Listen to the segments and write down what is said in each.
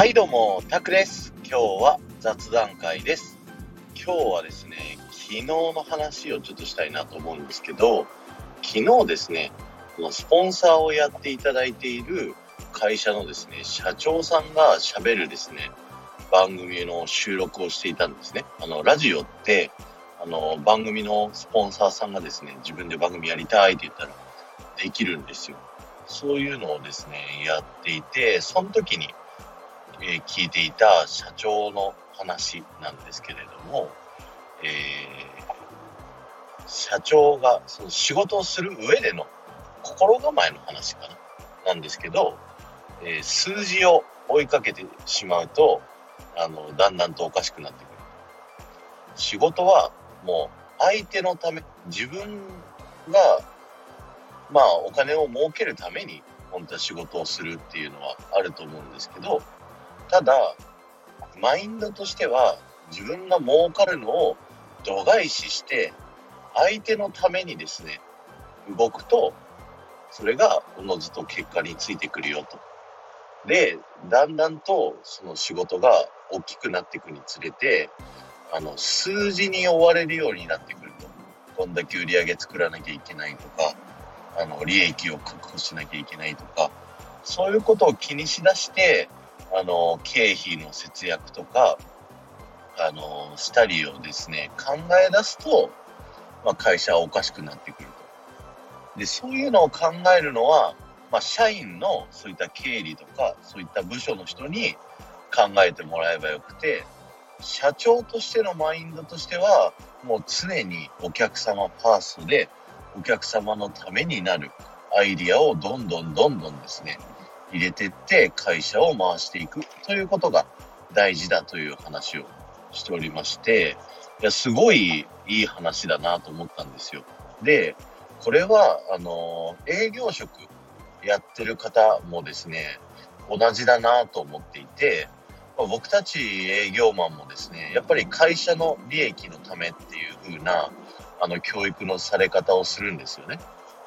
はいどうも、タクです。今日は雑談会です。今日はですね、昨日の話をちょっとしたいなと思うんですけど、昨日ですね、このスポンサーをやっていただいている会社のですね、社長さんが喋るですね、番組の収録をしていたんですね。あの、ラジオって、あの、番組のスポンサーさんがですね、自分で番組やりたいって言ったらできるんですよ。そういうのをですね、やっていて、その時に、えー、聞いていた社長の話なんですけれども、えー、社長がその仕事をする上での心構えの話かな、なんですけど、えー、数字を追いかけてしまうと、あの、だんだんとおかしくなってくる。仕事はもう相手のため、自分が、まあお金を儲けるために本当は仕事をするっていうのはあると思うんですけど、ただ、マインドとしては自分が儲かるのを度外視して、相手のためにですね、動くと、それがおのずと結果についてくるよと。で、だんだんとその仕事が大きくなっていくにつれて、あの、数字に追われるようになってくると。こんだけ売り上げ作らなきゃいけないとか、あの、利益を確保しなきゃいけないとか、そういうことを気にしだして、あの、経費の節約とか、あの、したりをですね、考え出すと、まあ、会社はおかしくなってくると。で、そういうのを考えるのは、まあ、社員のそういった経理とか、そういった部署の人に考えてもらえばよくて、社長としてのマインドとしては、もう常にお客様ファーストで、お客様のためになるアイディアをどんどんどんどんですね、入れてって会社を回していくということが大事だという話をしておりまして、いや、すごいいい話だなと思ったんですよ。で、これは、あの、営業職やってる方もですね、同じだなと思っていて、僕たち営業マンもですね、やっぱり会社の利益のためっていう風な、あの、教育のされ方をするんですよね。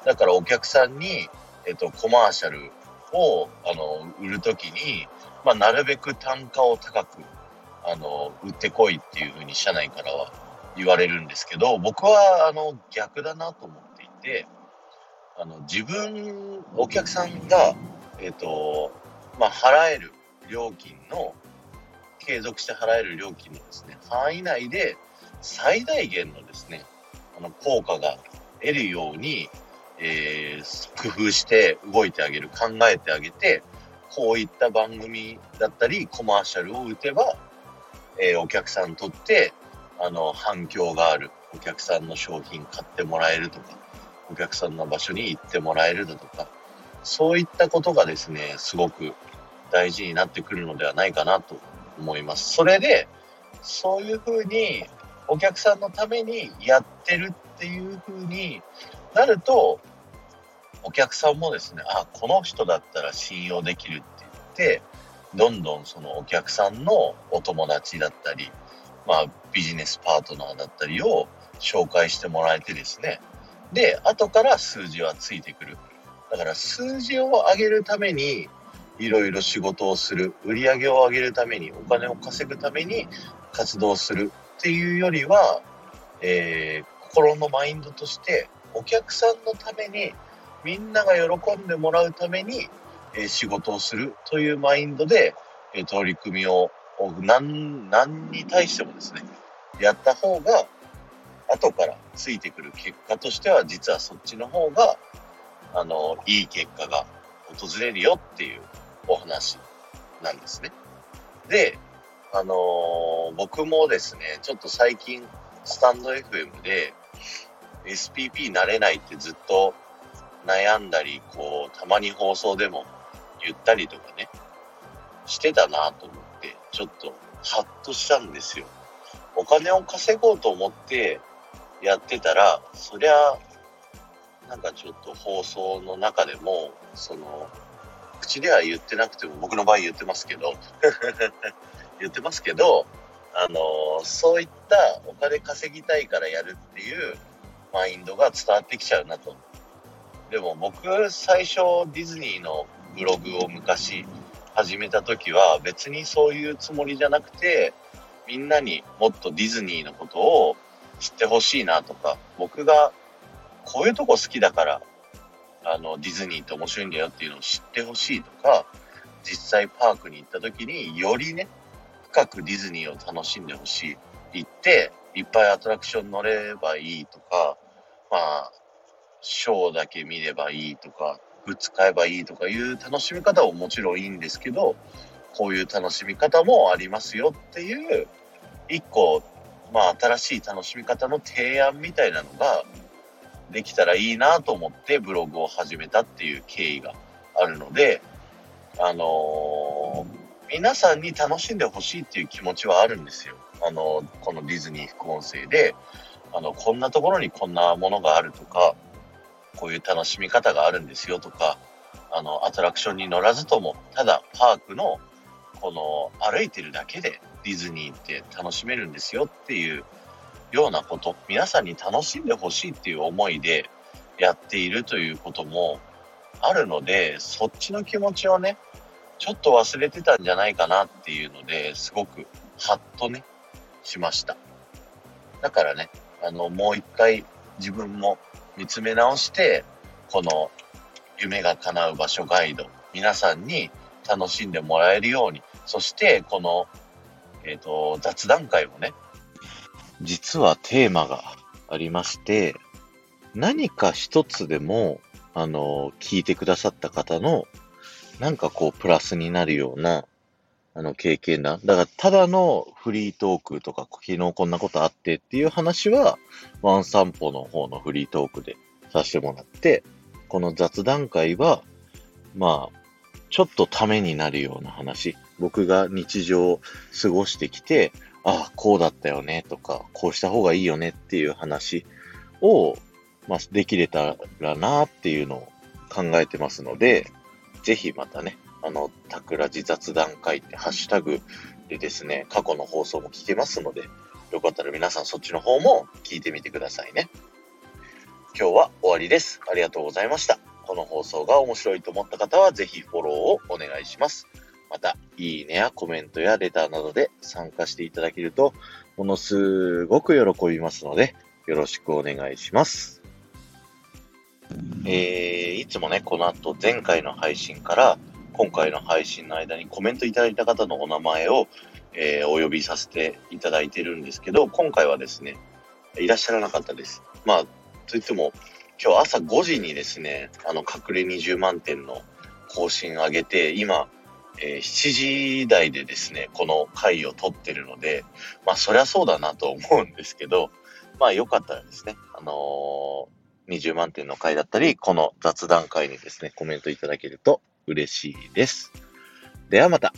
だからお客さんに、えっと、コマーシャルを、あの、売るときに、まあ、なるべく単価を高く、あの、売ってこいっていう風に社内からは言われるんですけど、僕は、あの、逆だなと思っていて、あの、自分、お客さんが、えっと、まあ、払える料金の、継続して払える料金のですね、範囲内で最大限のですね、あの、効果が得るように、えー、工夫して動いてあげる、考えてあげて、こういった番組だったり、コマーシャルを打てば、えー、お客さんにとって、あの、反響がある。お客さんの商品買ってもらえるとか、お客さんの場所に行ってもらえるだとか、そういったことがですね、すごく大事になってくるのではないかなと思います。それで、そういうふうにお客さんのためにやってるっていうふうになると、お客さんもですね、あ、この人だったら信用できるって言って、どんどんそのお客さんのお友達だったり、まあビジネスパートナーだったりを紹介してもらえてですね、で、後から数字はついてくる。だから数字を上げるために、いろいろ仕事をする、売り上げを上げるために、お金を稼ぐために活動するっていうよりは、えー、心のマインドとして、お客さんのために、みんなが喜んでもらうために、え、仕事をするというマインドで、え、取り組みを何、何に対してもですね、やった方が、後からついてくる結果としては、実はそっちの方が、あの、いい結果が訪れるよっていうお話なんですね。で、あのー、僕もですね、ちょっと最近、スタンド FM で SPP なれないってずっと悩んだり、こう、たまに放送でも言ったりとかね、してたなと思って、ちょっとハッとしたんですよ。お金を稼ごうと思ってやってたら、そりゃ、なんかちょっと放送の中でも、その、口では言ってなくても、僕の場合言ってますけど、言ってますけど、あの、そういったお金稼ぎたいからやるっていうマインドが伝わってきちゃうなと。でも僕、最初ディズニーのブログを昔始めた時は別にそういうつもりじゃなくて、みんなにもっとディズニーのことを知ってほしいなとか、僕がこういうとこ好きだから、あの、ディズニーって面白いんだよっていうのを知ってほしいとか、実際パークに行った時によりね、深くディズニーを楽しんでほしい。行って、いっぱいアトラクション乗ればいいとか、まあ、ショーだけ見ればいいとか、グッズ買えばいいとかいう楽しみ方ももちろんいいんですけど、こういう楽しみ方もありますよっていう、一個、まあ新しい楽しみ方の提案みたいなのができたらいいなと思ってブログを始めたっていう経緯があるので、あのー、皆さんに楽しんでほしいっていう気持ちはあるんですよ。あの、このディズニー副音声で、あの、こんなところにこんなものがあるとか、こういう楽しみ方があるんですよとか、あの、アトラクションに乗らずとも、ただパークの、この、歩いてるだけでディズニーって楽しめるんですよっていうようなこと、皆さんに楽しんでほしいっていう思いでやっているということもあるので、そっちの気持ちをね、ちょっと忘れてたんじゃないかなっていうので、すごくハッとね、しました。だからね、あの、もう一回自分も見つめ直して、この夢が叶う場所ガイド、皆さんに楽しんでもらえるように、そしてこの、えっ、ー、と、雑談会もね、実はテーマがありまして、何か一つでも、あの、聞いてくださった方の、なんかこう、プラスになるような、あの、経験談。だから、ただのフリートークとか、昨日こんなことあってっていう話は、ワン散歩の方のフリートークでさせてもらって、この雑談会は、まあ、ちょっとためになるような話。僕が日常を過ごしてきて、ああ、こうだったよねとか、こうした方がいいよねっていう話を、まあ、できれたらなっていうのを考えてますので、ぜひまたね、あの、タクラジ雑談会ってハッシュタグでですね、過去の放送も聞けますので、よかったら皆さんそっちの方も聞いてみてくださいね。今日は終わりです。ありがとうございました。この放送が面白いと思った方はぜひフォローをお願いします。また、いいねやコメントやレターなどで参加していただけると、ものすごく喜びますので、よろしくお願いします。えー、いつもね、この後前回の配信から今回の配信の間にコメントいただいた方のお名前を、えー、お呼びさせていただいてるんですけど、今回はですね、いらっしゃらなかったです。まあ、といっても、今日朝5時にですね、あの、隠れ20万点の更新上げて、今、えー、7時台でですね、この回を撮ってるので、まあ、そりゃそうだなと思うんですけど、まあ、よかったらですね、あのー、20万点の回だったり、この雑談会にですね、コメントいただけると嬉しいです。ではまた。